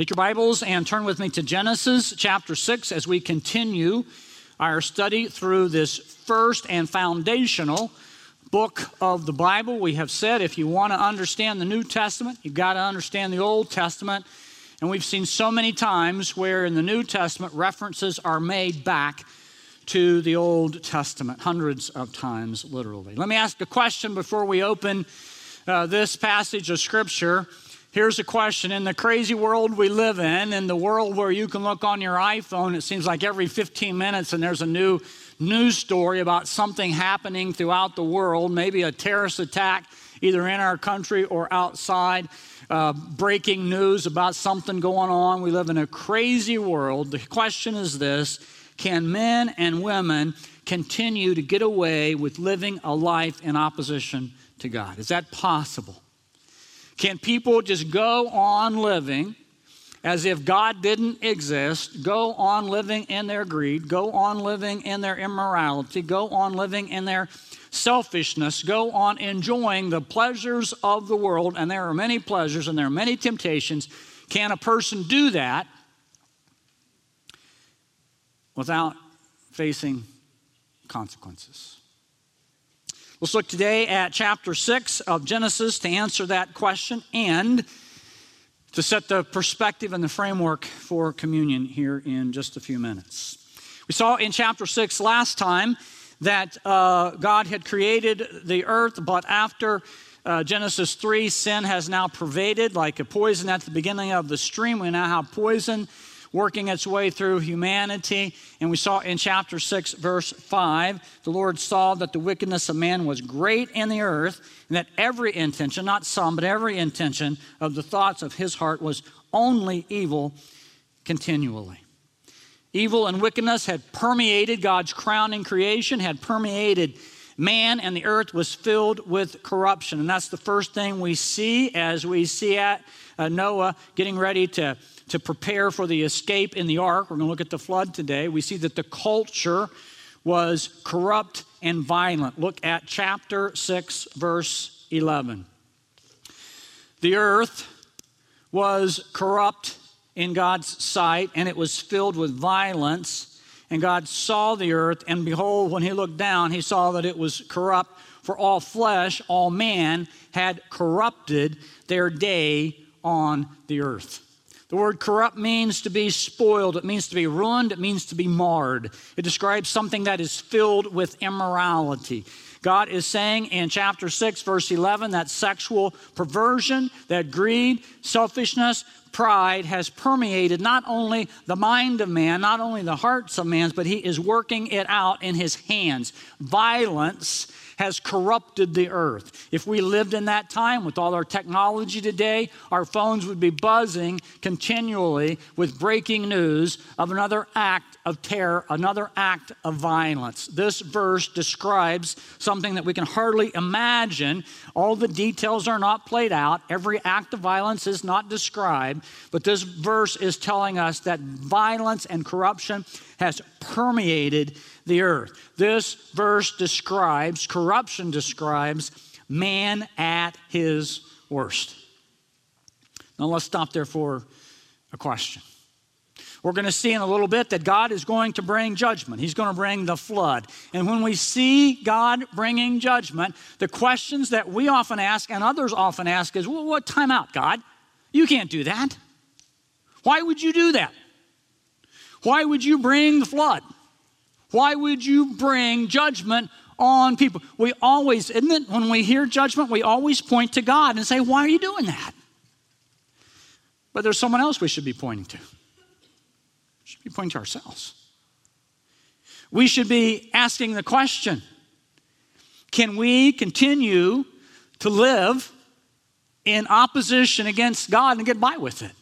Take your Bibles and turn with me to Genesis chapter 6 as we continue our study through this first and foundational book of the Bible. We have said if you want to understand the New Testament, you've got to understand the Old Testament. And we've seen so many times where in the New Testament references are made back to the Old Testament, hundreds of times, literally. Let me ask a question before we open uh, this passage of Scripture. Here's a question In the crazy world we live in, in the world where you can look on your iPhone, it seems like every 15 minutes and there's a new news story about something happening throughout the world, maybe a terrorist attack either in our country or outside, uh, breaking news about something going on. We live in a crazy world. The question is this Can men and women continue to get away with living a life in opposition to God? Is that possible? Can people just go on living as if God didn't exist, go on living in their greed, go on living in their immorality, go on living in their selfishness, go on enjoying the pleasures of the world, and there are many pleasures and there are many temptations. Can a person do that without facing consequences? Let's look today at chapter 6 of Genesis to answer that question and to set the perspective and the framework for communion here in just a few minutes. We saw in chapter 6 last time that uh, God had created the earth, but after uh, Genesis 3, sin has now pervaded like a poison at the beginning of the stream. We now have poison working its way through humanity. And we saw in chapter 6, verse 5, the Lord saw that the wickedness of man was great in the earth, and that every intention, not some, but every intention of the thoughts of his heart was only evil continually. Evil and wickedness had permeated God's crowning creation, had permeated man, and the earth was filled with corruption. And that's the first thing we see as we see at uh, Noah getting ready to to prepare for the escape in the ark. We're going to look at the flood today. We see that the culture was corrupt and violent. Look at chapter 6, verse 11. The earth was corrupt in God's sight, and it was filled with violence. And God saw the earth, and behold, when he looked down, he saw that it was corrupt, for all flesh, all man, had corrupted their day on the earth. The word corrupt means to be spoiled, it means to be ruined, it means to be marred. It describes something that is filled with immorality. God is saying in chapter 6, verse 11, that sexual perversion, that greed, selfishness, pride has permeated not only the mind of man, not only the hearts of man, but he is working it out in his hands. Violence has corrupted the earth. If we lived in that time with all our technology today, our phones would be buzzing continually with breaking news of another act of terror, another act of violence. This verse describes something that we can hardly imagine. All the details are not played out, every act of violence is not described, but this verse is telling us that violence and corruption has permeated the earth. This verse describes, corruption describes, man at his worst. Now let's stop there for a question. We're going to see in a little bit that God is going to bring judgment. He's going to bring the flood. And when we see God bringing judgment, the questions that we often ask and others often ask is, well, what time out, God? You can't do that. Why would you do that? Why would you bring the flood? Why would you bring judgment on people? We always, isn't it, when we hear judgment, we always point to God and say, Why are you doing that? But there's someone else we should be pointing to. We should be pointing to ourselves. We should be asking the question Can we continue to live in opposition against God and get by with it?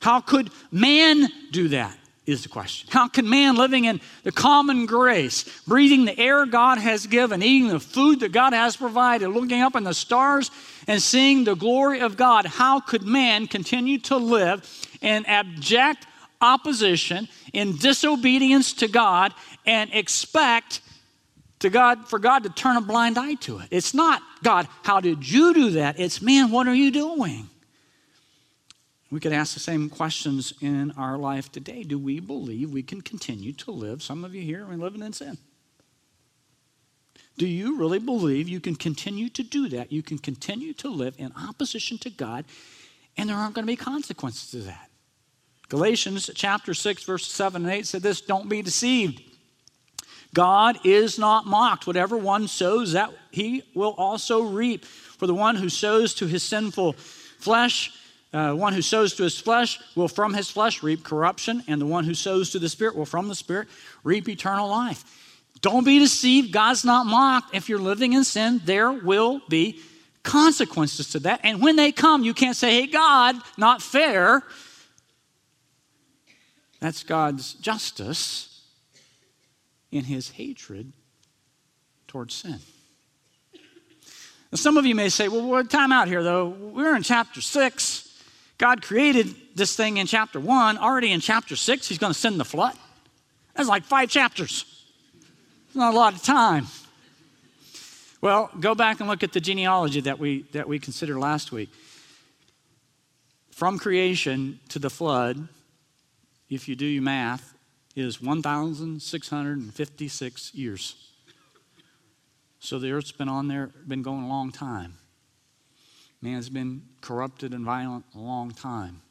How could man do that? Is the question. How can man living in the common grace, breathing the air God has given, eating the food that God has provided, looking up in the stars and seeing the glory of God, how could man continue to live in abject opposition, in disobedience to God, and expect to God for God to turn a blind eye to it? It's not, God, how did you do that? It's, man, what are you doing? We could ask the same questions in our life today. Do we believe we can continue to live? Some of you here are living in sin. Do you really believe you can continue to do that? You can continue to live in opposition to God, and there aren't going to be consequences to that. Galatians chapter 6, verse 7 and 8 said this Don't be deceived. God is not mocked. Whatever one sows, that he will also reap. For the one who sows to his sinful flesh, uh, one who sows to his flesh will from his flesh reap corruption, and the one who sows to the Spirit will from the Spirit reap eternal life. Don't be deceived. God's not mocked. If you're living in sin, there will be consequences to that. And when they come, you can't say, hey, God, not fair. That's God's justice in his hatred towards sin. Now, some of you may say, well, time out here, though. We're in chapter 6. God created this thing in chapter 1. Already in chapter 6, he's going to send the flood. That's like five chapters. It's not a lot of time. Well, go back and look at the genealogy that we, that we considered last week. From creation to the flood, if you do your math, is 1,656 years. So the earth's been on there, been going a long time. Man's been corrupted and violent a long time.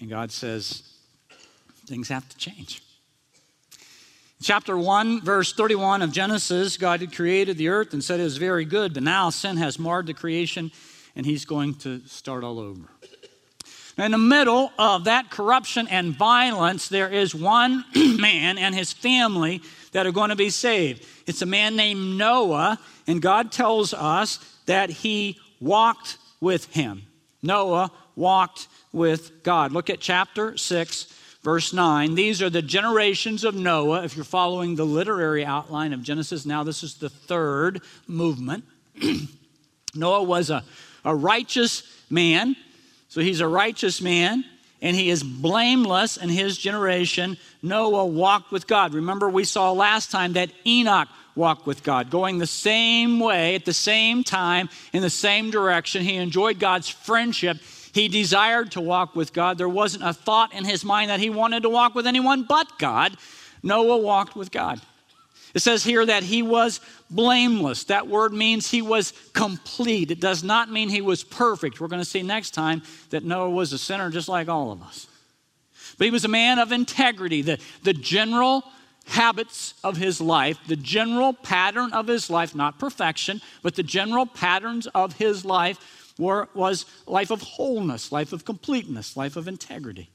And God says, things have to change. Chapter 1, verse 31 of Genesis, God had created the earth and said it was very good, but now sin has marred the creation and he's going to start all over. In the middle of that corruption and violence, there is one man and his family that are going to be saved. It's a man named Noah, and God tells us that he walked with him. Noah walked with God. Look at chapter 6, verse 9. These are the generations of Noah. If you're following the literary outline of Genesis, now this is the third movement. Noah was a, a righteous man. So he's a righteous man and he is blameless in his generation. Noah walked with God. Remember, we saw last time that Enoch walk with God, going the same way at the same time in the same direction. He enjoyed God's friendship. He desired to walk with God. There wasn't a thought in his mind that he wanted to walk with anyone but God. Noah walked with God. It says here that he was blameless. That word means he was complete. It does not mean he was perfect. We're going to see next time that Noah was a sinner just like all of us. But he was a man of integrity. The, the general habits of his life, the general pattern of his life, not perfection, but the general patterns of his life were, was life of wholeness, life of completeness, life of integrity.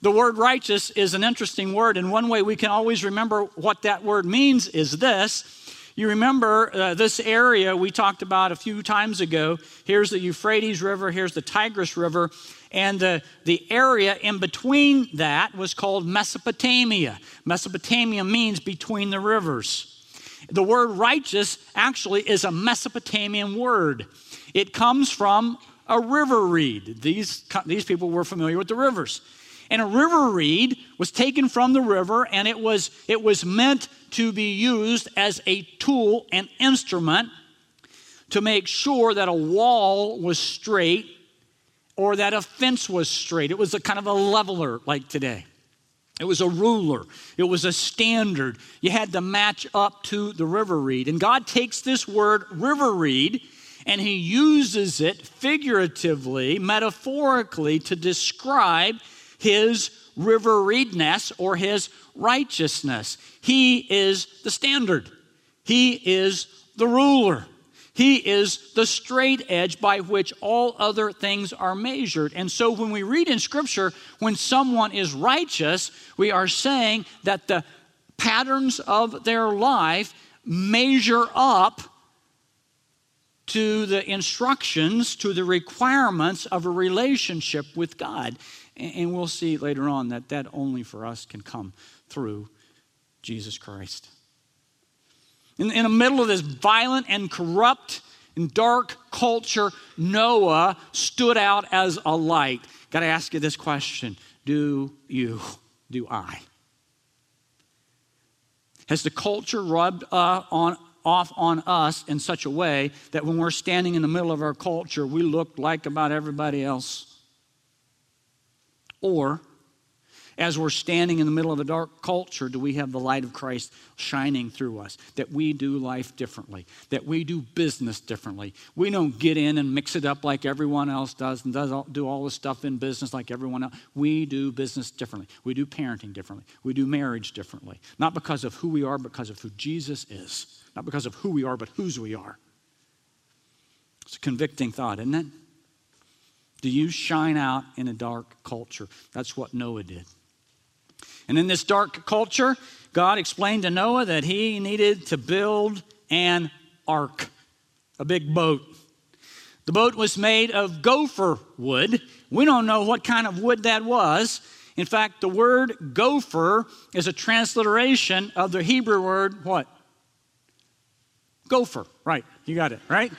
The word righteous is an interesting word, and one way we can always remember what that word means is this. You remember uh, this area we talked about a few times ago. Here's the Euphrates River, here's the Tigris River, and the, the area in between that was called Mesopotamia. Mesopotamia means between the rivers. The word righteous actually is a Mesopotamian word. It comes from a river reed. These, these people were familiar with the rivers. And a river reed was taken from the river and it was, it was meant to be used as a tool and instrument to make sure that a wall was straight or that a fence was straight. It was a kind of a leveler like today. It was a ruler. It was a standard. You had to match up to the river reed. And God takes this word, river reed, and He uses it figuratively, metaphorically, to describe His river reedness or His righteousness. He is the standard, He is the ruler. He is the straight edge by which all other things are measured. And so when we read in Scripture, when someone is righteous, we are saying that the patterns of their life measure up to the instructions, to the requirements of a relationship with God. And we'll see later on that that only for us can come through Jesus Christ. In, in the middle of this violent and corrupt and dark culture, Noah stood out as a light. Got to ask you this question Do you, do I? Has the culture rubbed uh, on, off on us in such a way that when we're standing in the middle of our culture, we look like about everybody else? Or, as we're standing in the middle of a dark culture, do we have the light of Christ shining through us? That we do life differently, that we do business differently. We don't get in and mix it up like everyone else does and does all, do all the stuff in business like everyone else. We do business differently. We do parenting differently. We do marriage differently. Not because of who we are, but because of who Jesus is. Not because of who we are, but whose we are. It's a convicting thought, isn't it? Do you shine out in a dark culture? That's what Noah did. And in this dark culture, God explained to Noah that he needed to build an ark, a big boat. The boat was made of gopher wood. We don't know what kind of wood that was. In fact, the word gopher is a transliteration of the Hebrew word what? Gopher. Right, you got it, right?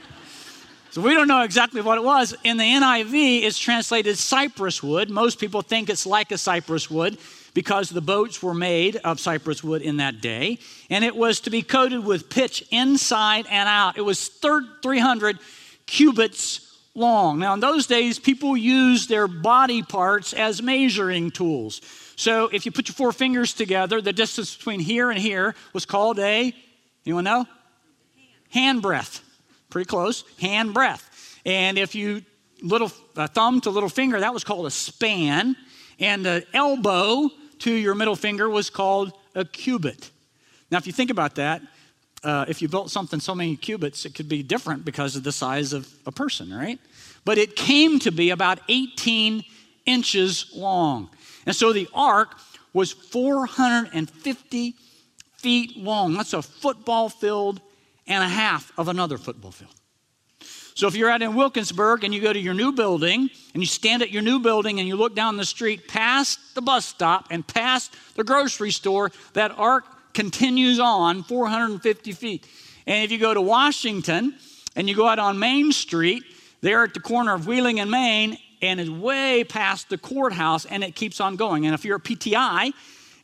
So we don't know exactly what it was. In the NIV, it's translated cypress wood. Most people think it's like a cypress wood because the boats were made of cypress wood in that day, and it was to be coated with pitch inside and out. It was 300 cubits long. Now, in those days, people used their body parts as measuring tools. So if you put your four fingers together, the distance between here and here was called a, anyone know? Hand breadth. Pretty close. Hand breadth. And if you little uh, thumb to little finger, that was called a span. And the elbow to your middle finger was called a cubit. Now, if you think about that, uh, if you built something so many cubits, it could be different because of the size of a person, right? But it came to be about 18 inches long. And so the ark was 450 feet long. That's a football field and a half of another football field. So if you're out in Wilkinsburg and you go to your new building and you stand at your new building and you look down the street past the bus stop and past the grocery store, that ark continues on 450 feet. And if you go to Washington and you go out on Main Street, there at the corner of Wheeling and Main, and is way past the courthouse, and it keeps on going. And if you're a PTI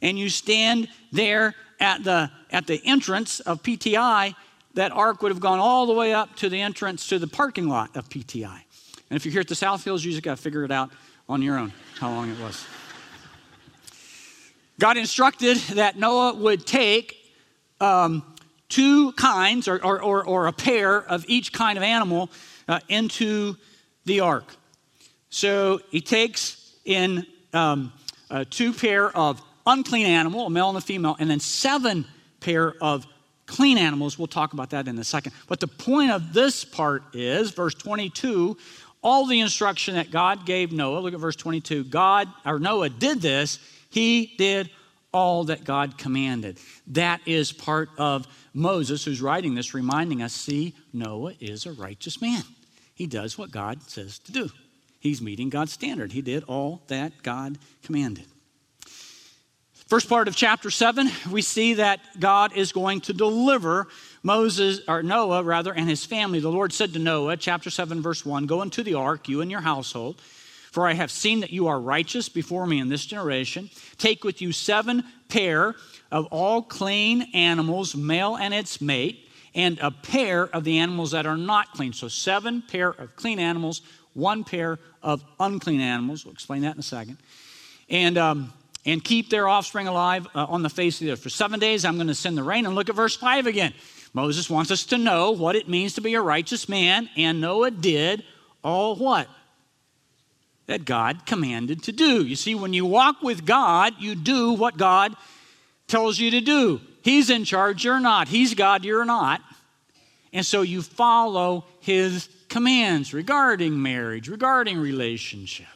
and you stand there at the at the entrance of PTI, that ark would have gone all the way up to the entrance to the parking lot of PTI. And if you're here at the South Hills, you just got to figure it out on your own how long it was. God instructed that Noah would take um, two kinds or, or, or, or, a pair of each kind of animal uh, into the ark. So he takes in um, two pair of unclean animal, a male and a female, and then seven pair of clean animals. We'll talk about that in a second. But the point of this part is verse 22 all the instruction that God gave Noah. Look at verse 22. God, or Noah did this, he did all that God commanded. That is part of Moses, who's writing this, reminding us see, Noah is a righteous man. He does what God says to do. He's meeting God's standard. He did all that God commanded. First part of chapter 7, we see that God is going to deliver Moses, or Noah rather, and his family. The Lord said to Noah, chapter 7, verse 1, Go into the ark, you and your household, for I have seen that you are righteous before me in this generation. Take with you seven pair of all clean animals, male and its mate, and a pair of the animals that are not clean. So, seven pair of clean animals, one pair of unclean animals. We'll explain that in a second. And um, and keep their offspring alive uh, on the face of the earth. For seven days, I'm going to send the rain. And look at verse 5 again. Moses wants us to know what it means to be a righteous man, and Noah did all what? That God commanded to do. You see, when you walk with God, you do what God tells you to do. He's in charge, you're not. He's God, you're not. And so you follow his commands regarding marriage, regarding relationship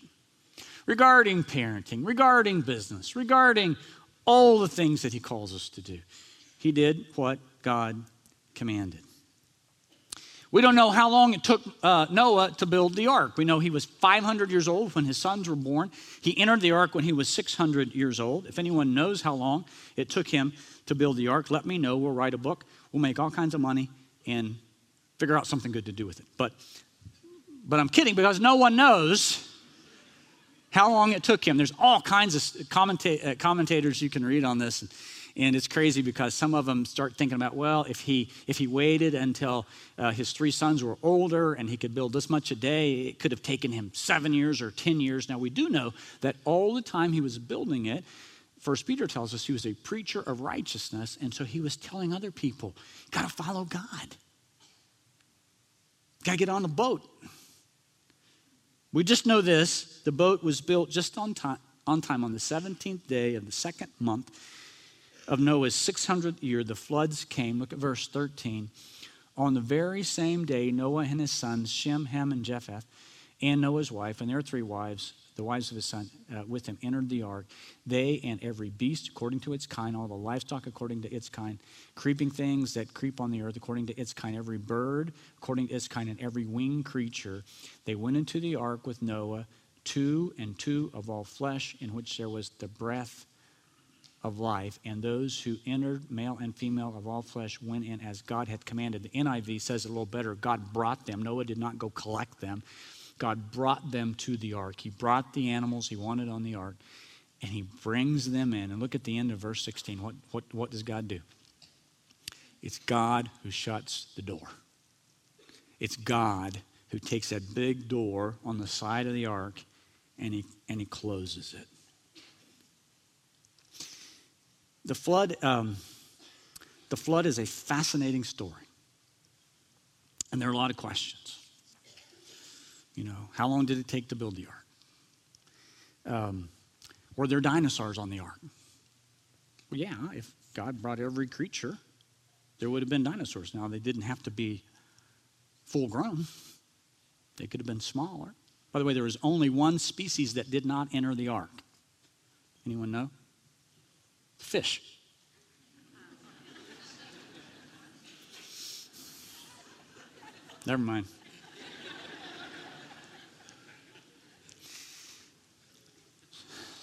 regarding parenting, regarding business, regarding all the things that he calls us to do. He did what God commanded. We don't know how long it took uh, Noah to build the ark. We know he was 500 years old when his sons were born. He entered the ark when he was 600 years old. If anyone knows how long it took him to build the ark, let me know. We'll write a book. We'll make all kinds of money and figure out something good to do with it. But, but I'm kidding because no one knows how long it took him. There's all kinds of commenta- uh, commentators you can read on this. And, it's crazy because some of them start thinking about, well, if he, if he waited until uh, his three sons were older and he could build this much a day, it could have taken him seven years or 10 years. Now, we do know that all the time he was building it, First Peter tells us he was a preacher of righteousness, and so he was telling other people, got to follow God. Got to get on the boat. We just know this the boat was built just on time, on time on the 17th day of the second month of Noah's 600th year. The floods came. Look at verse 13. On the very same day, Noah and his sons, Shem, Ham, and Japheth, and Noah's wife and their three wives, the wives of his son, uh, with him entered the ark. They and every beast according to its kind, all the livestock according to its kind, creeping things that creep on the earth according to its kind, every bird according to its kind, and every winged creature. They went into the ark with Noah, two and two of all flesh, in which there was the breath of life, and those who entered, male and female of all flesh, went in as God had commanded. The NIV says it a little better God brought them. Noah did not go collect them. God brought them to the ark. He brought the animals he wanted on the ark, and he brings them in. And look at the end of verse 16. What, what, what does God do? It's God who shuts the door. It's God who takes that big door on the side of the ark and he, and he closes it. The flood, um, the flood is a fascinating story. And there are a lot of questions. You know, how long did it take to build the ark? Um, were there dinosaurs on the ark? Well, yeah, if God brought every creature, there would have been dinosaurs. Now, they didn't have to be full grown, they could have been smaller. By the way, there was only one species that did not enter the ark. Anyone know? Fish. Never mind.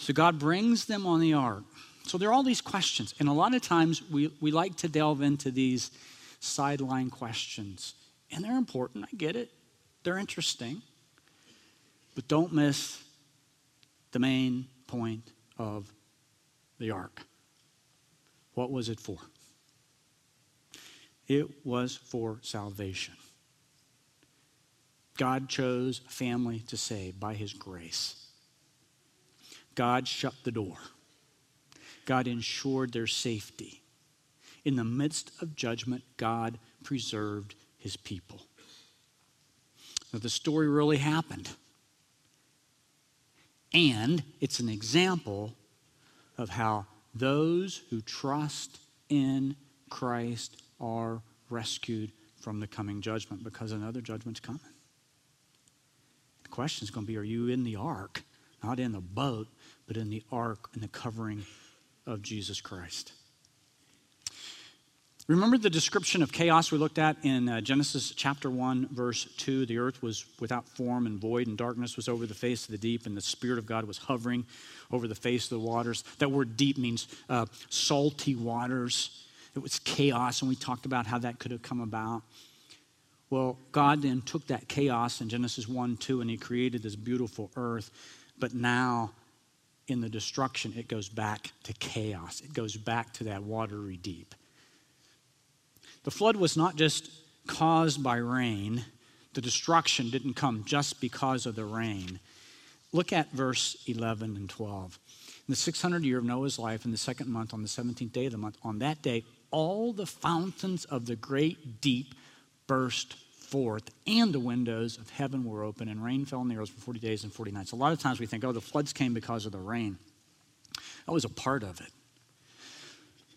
So God brings them on the ark. So there are all these questions. And a lot of times we, we like to delve into these sideline questions. And they're important. I get it. They're interesting. But don't miss the main point of the ark. What was it for? It was for salvation. God chose a family to save by his grace. God shut the door. God ensured their safety. In the midst of judgment, God preserved his people. Now, the story really happened. And it's an example of how those who trust in Christ are rescued from the coming judgment because another judgment's coming. The question is going to be are you in the ark, not in the boat, but in the ark and the covering of Jesus Christ. Remember the description of chaos we looked at in uh, Genesis chapter 1, verse 2? The earth was without form and void, and darkness was over the face of the deep, and the Spirit of God was hovering over the face of the waters. That word deep means uh, salty waters. It was chaos, and we talked about how that could have come about. Well, God then took that chaos in Genesis 1 2, and He created this beautiful earth. But now in the destruction, it goes back to chaos. It goes back to that watery deep. The flood was not just caused by rain, the destruction didn't come just because of the rain. Look at verse 11 and 12. In the 600 year of Noah's life, in the second month, on the 17th day of the month, on that day, all the fountains of the great deep burst forth, and the windows of heaven were open, and rain fell on the earth for 40 days and 40 nights. A lot of times we think, oh, the floods came because of the rain. That was a part of it.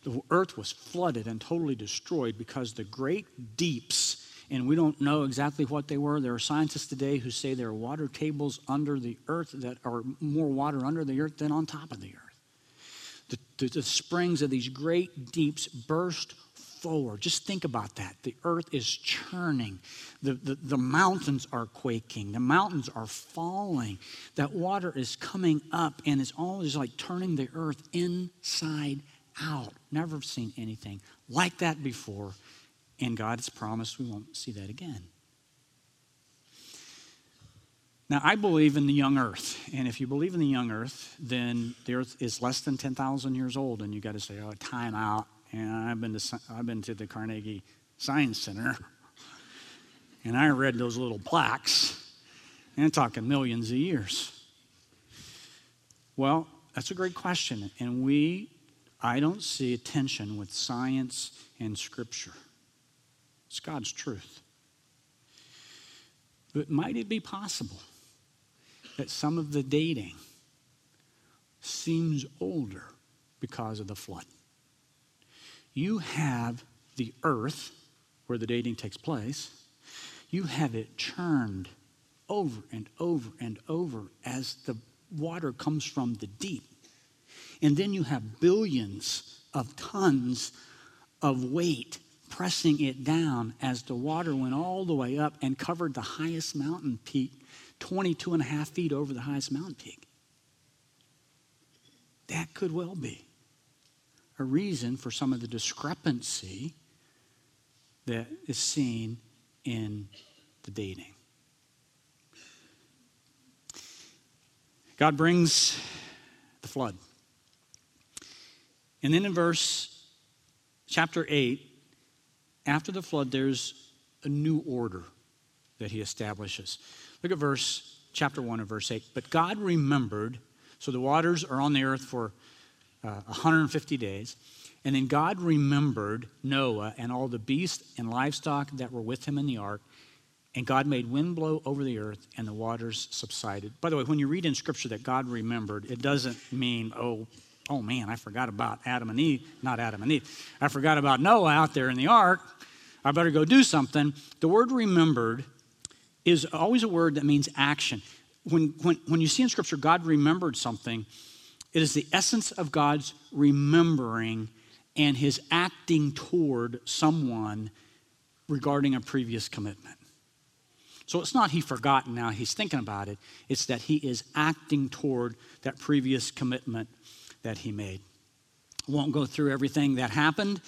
The earth was flooded and totally destroyed because the great deeps, and we don't know exactly what they were. There are scientists today who say there are water tables under the earth that are more water under the earth than on top of the earth. The, the, the springs of these great deeps burst forward. Just think about that. The earth is churning, the, the, the, mountains are quaking, the mountains are falling. That water is coming up and it's always like turning the earth inside out. Never seen anything like that before, and God has promised we won't see that again. Now, I believe in the young earth. And if you believe in the young earth, then the earth is less than 10,000 years old. And you got to say, oh, time out. And I've been, to, I've been to the Carnegie Science Center. And I read those little plaques. And I'm talking millions of years. Well, that's a great question. And we, I don't see a tension with science and scripture. It's God's truth. But might it be possible that some of the dating seems older because of the flood? You have the earth where the dating takes place, you have it churned over and over and over as the water comes from the deep. And then you have billions of tons of weight pressing it down as the water went all the way up and covered the highest mountain peak, 22 and a half feet over the highest mountain peak. That could well be a reason for some of the discrepancy that is seen in the dating. God brings the flood. And then in verse chapter 8, after the flood, there's a new order that he establishes. Look at verse chapter 1 of verse 8. But God remembered, so the waters are on the earth for uh, 150 days. And then God remembered Noah and all the beasts and livestock that were with him in the ark. And God made wind blow over the earth, and the waters subsided. By the way, when you read in Scripture that God remembered, it doesn't mean, oh, oh man, I forgot about Adam and Eve, not Adam and Eve. I forgot about Noah out there in the ark. I better go do something. The word remembered is always a word that means action. When, when, when you see in Scripture God remembered something, it is the essence of God's remembering and his acting toward someone regarding a previous commitment. So it's not he forgotten now, he's thinking about it. It's that he is acting toward that previous commitment that he made. I won't go through everything that happened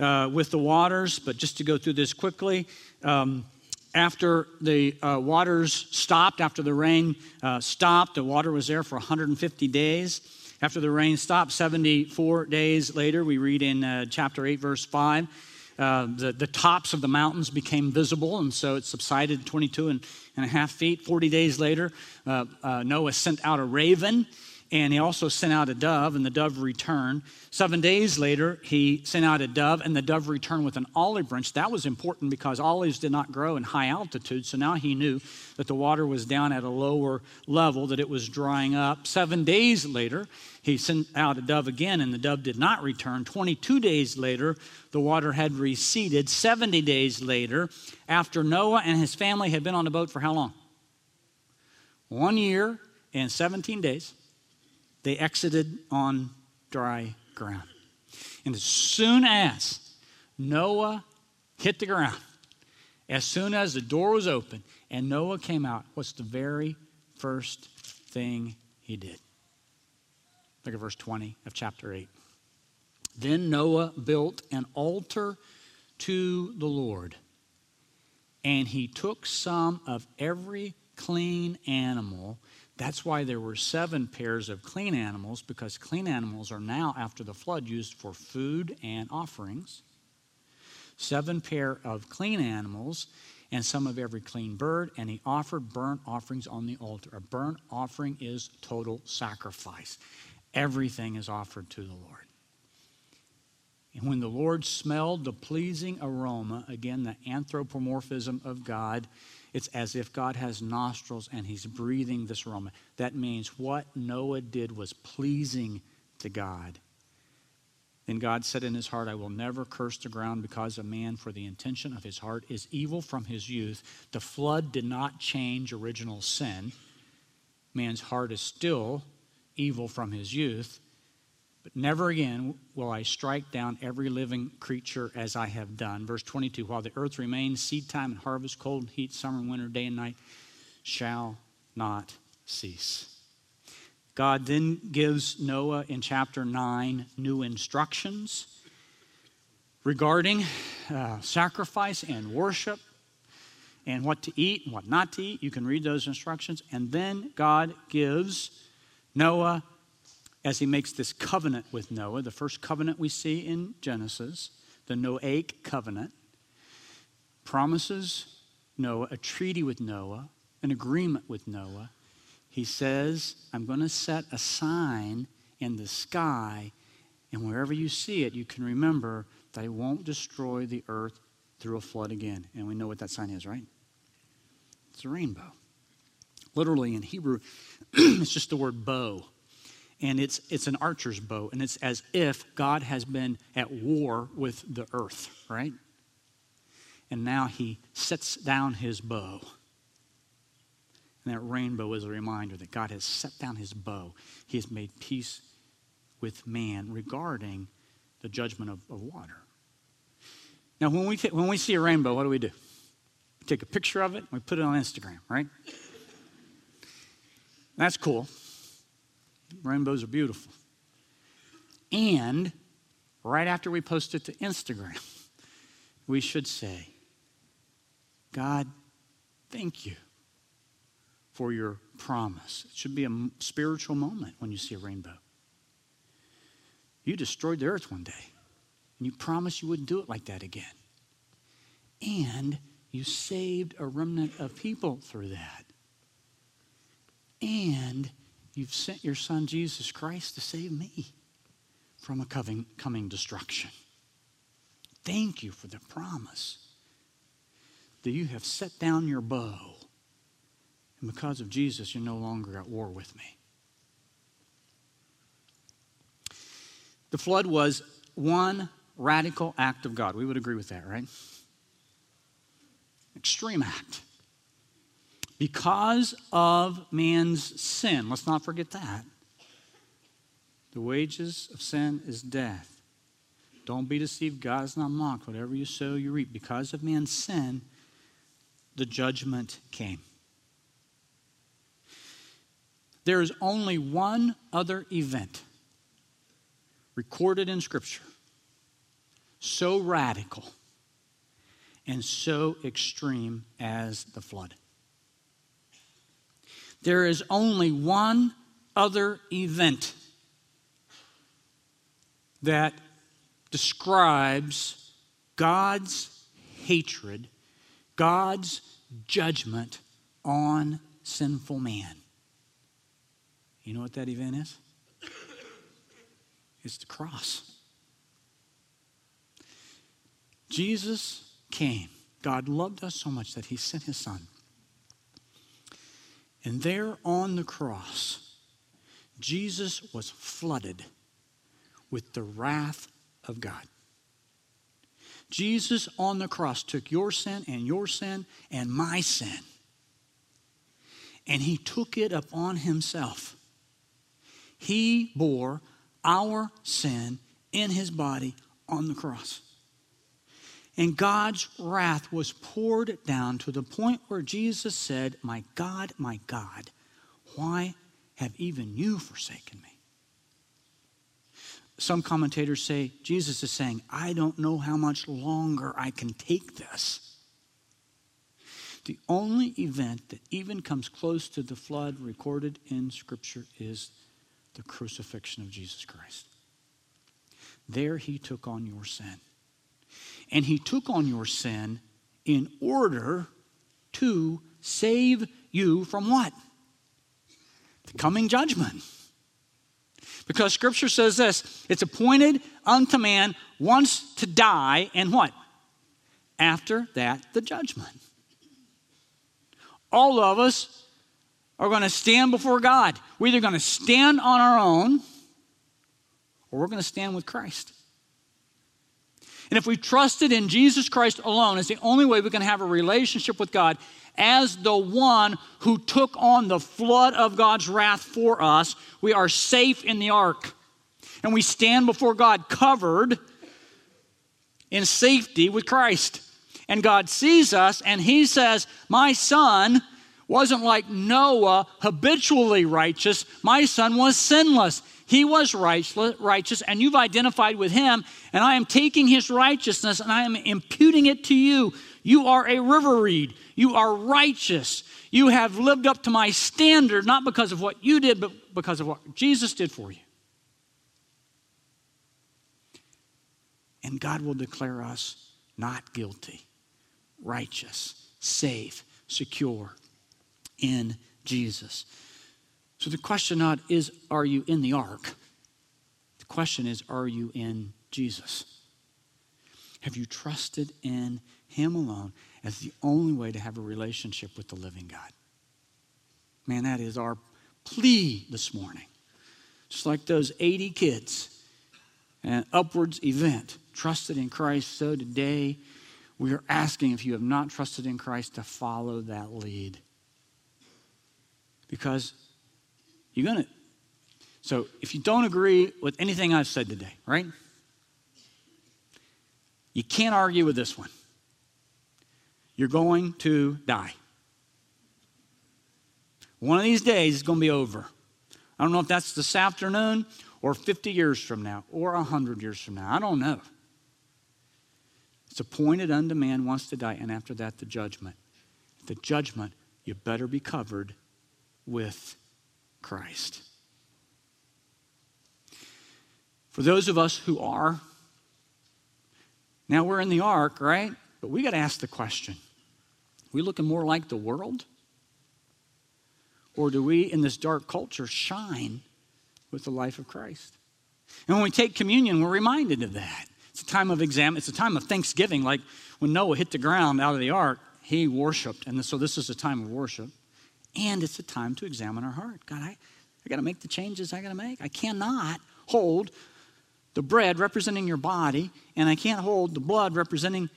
uh, with the waters, but just to go through this quickly. Um, after the uh, waters stopped, after the rain uh, stopped, the water was there for 150 days. After the rain stopped, 74 days later, we read in uh, chapter 8, verse 5, uh, the, the tops of the mountains became visible, and so it subsided 22 and, and a half feet. 40 days later, uh, uh, Noah sent out a raven, and he also sent out a dove, and the dove returned. Seven days later, he sent out a dove, and the dove returned with an olive branch. That was important because olives did not grow in high altitude, so now he knew that the water was down at a lower level, that it was drying up. Seven days later, he sent out a dove again, and the dove did not return. 22 days later, the water had receded. 70 days later, after Noah and his family had been on the boat for how long? One year and 17 days, they exited on dry ground. And as soon as Noah hit the ground, as soon as the door was open and Noah came out, what's the very first thing he did? Look at verse 20 of chapter 8. Then Noah built an altar to the Lord, and he took some of every clean animal. That's why there were seven pairs of clean animals, because clean animals are now, after the flood, used for food and offerings. Seven pair of clean animals and some of every clean bird, and he offered burnt offerings on the altar. A burnt offering is total sacrifice everything is offered to the Lord. And when the Lord smelled the pleasing aroma, again, the anthropomorphism of God, it's as if God has nostrils and he's breathing this aroma. That means what Noah did was pleasing to God. Then God said in his heart, I will never curse the ground because of man, for the intention of his heart is evil from his youth. The flood did not change original sin. Man's heart is still evil from his youth. But never again will I strike down every living creature as I have done. Verse 22 While the earth remains, seed time and harvest, cold and heat, summer and winter, day and night shall not cease. God then gives Noah in chapter 9 new instructions regarding uh, sacrifice and worship and what to eat and what not to eat. You can read those instructions. And then God gives Noah, as he makes this covenant with Noah, the first covenant we see in Genesis, the Noahic covenant, promises Noah a treaty with Noah, an agreement with Noah. He says, I'm going to set a sign in the sky, and wherever you see it, you can remember that I won't destroy the earth through a flood again. And we know what that sign is, right? It's a rainbow. Literally in Hebrew, it's just the word bow. And it's, it's an archer's bow. And it's as if God has been at war with the earth, right? And now he sets down his bow. And that rainbow is a reminder that God has set down his bow. He has made peace with man regarding the judgment of, of water. Now, when we, t- when we see a rainbow, what do we do? We take a picture of it, and we put it on Instagram, right? That's cool. Rainbows are beautiful. And right after we post it to Instagram, we should say, God, thank you for your promise. It should be a spiritual moment when you see a rainbow. You destroyed the earth one day, and you promised you wouldn't do it like that again. And you saved a remnant of people through that. And you've sent your son Jesus Christ to save me from a coming, coming destruction. Thank you for the promise that you have set down your bow. And because of Jesus, you're no longer at war with me. The flood was one radical act of God. We would agree with that, right? Extreme act. Because of man's sin, let's not forget that. The wages of sin is death. Don't be deceived. God is not mocked. Whatever you sow, you reap. Because of man's sin, the judgment came. There is only one other event recorded in Scripture so radical and so extreme as the flood. There is only one other event that describes God's hatred, God's judgment on sinful man. You know what that event is? It's the cross. Jesus came. God loved us so much that he sent his son. And there on the cross, Jesus was flooded with the wrath of God. Jesus on the cross took your sin and your sin and my sin, and he took it upon himself. He bore our sin in his body on the cross. And God's wrath was poured down to the point where Jesus said, My God, my God, why have even you forsaken me? Some commentators say Jesus is saying, I don't know how much longer I can take this. The only event that even comes close to the flood recorded in Scripture is the crucifixion of Jesus Christ. There he took on your sin. And he took on your sin in order to save you from what? The coming judgment. Because scripture says this it's appointed unto man once to die, and what? After that, the judgment. All of us are going to stand before God. We're either going to stand on our own or we're going to stand with Christ. And if we trusted in Jesus Christ alone as the only way we can have a relationship with God, as the one who took on the flood of God's wrath for us, we are safe in the ark. And we stand before God covered in safety with Christ. And God sees us and He says, My son wasn't like Noah, habitually righteous. My son was sinless. He was righteous, and you've identified with him, and I am taking his righteousness and I am imputing it to you. You are a river reed. You are righteous. You have lived up to my standard, not because of what you did, but because of what Jesus did for you. And God will declare us not guilty, righteous, safe, secure in Jesus. So the question not is, are you in the ark? The question is, are you in Jesus? Have you trusted in Him alone as the only way to have a relationship with the living God? Man, that is our plea this morning. Just like those 80 kids, an upwards event, trusted in Christ. So today, we are asking if you have not trusted in Christ to follow that lead. Because you're going to. So if you don't agree with anything I've said today, right? You can't argue with this one. You're going to die. One of these days is going to be over. I don't know if that's this afternoon or 50 years from now or 100 years from now. I don't know. It's appointed unto man wants to die, and after that, the judgment. The judgment, you better be covered with Christ. For those of us who are, now we're in the ark, right? But we got to ask the question we looking more like the world? Or do we, in this dark culture, shine with the life of Christ? And when we take communion, we're reminded of that. It's a time of exam. It's a time of thanksgiving. Like when Noah hit the ground out of the ark, he worshiped. And so this is a time of worship. And it's a time to examine our heart. God, I, I got to make the changes I got to make. I cannot hold the bread representing your body, and I can't hold the blood representing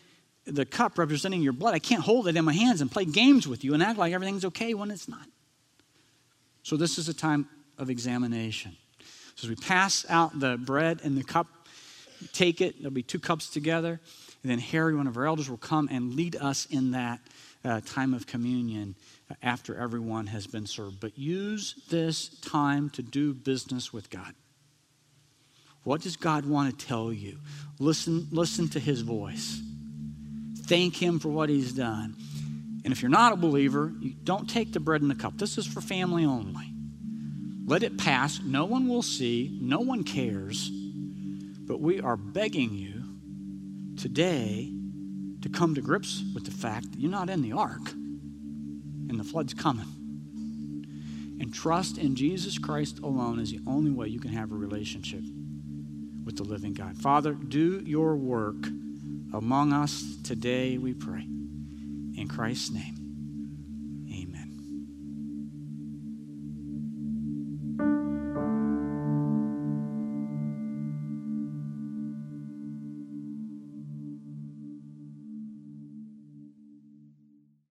the cup representing your blood. I can't hold it in my hands and play games with you and act like everything's okay when it's not. So, this is a time of examination. So, as we pass out the bread and the cup, take it, there'll be two cups together, and then Harry, one of our elders, will come and lead us in that uh, time of communion after everyone has been served. But use this time to do business with God. What does God want to tell you? Listen, listen to his voice. Thank him for what he's done. And if you're not a believer, you don't take the bread and the cup. This is for family only. Let it pass. No one will see. No one cares. But we are begging you today to come to grips with the fact that you're not in the ark and the flood's coming. And trust in Jesus Christ alone is the only way you can have a relationship with the living God. Father, do your work among us today, we pray. In Christ's name.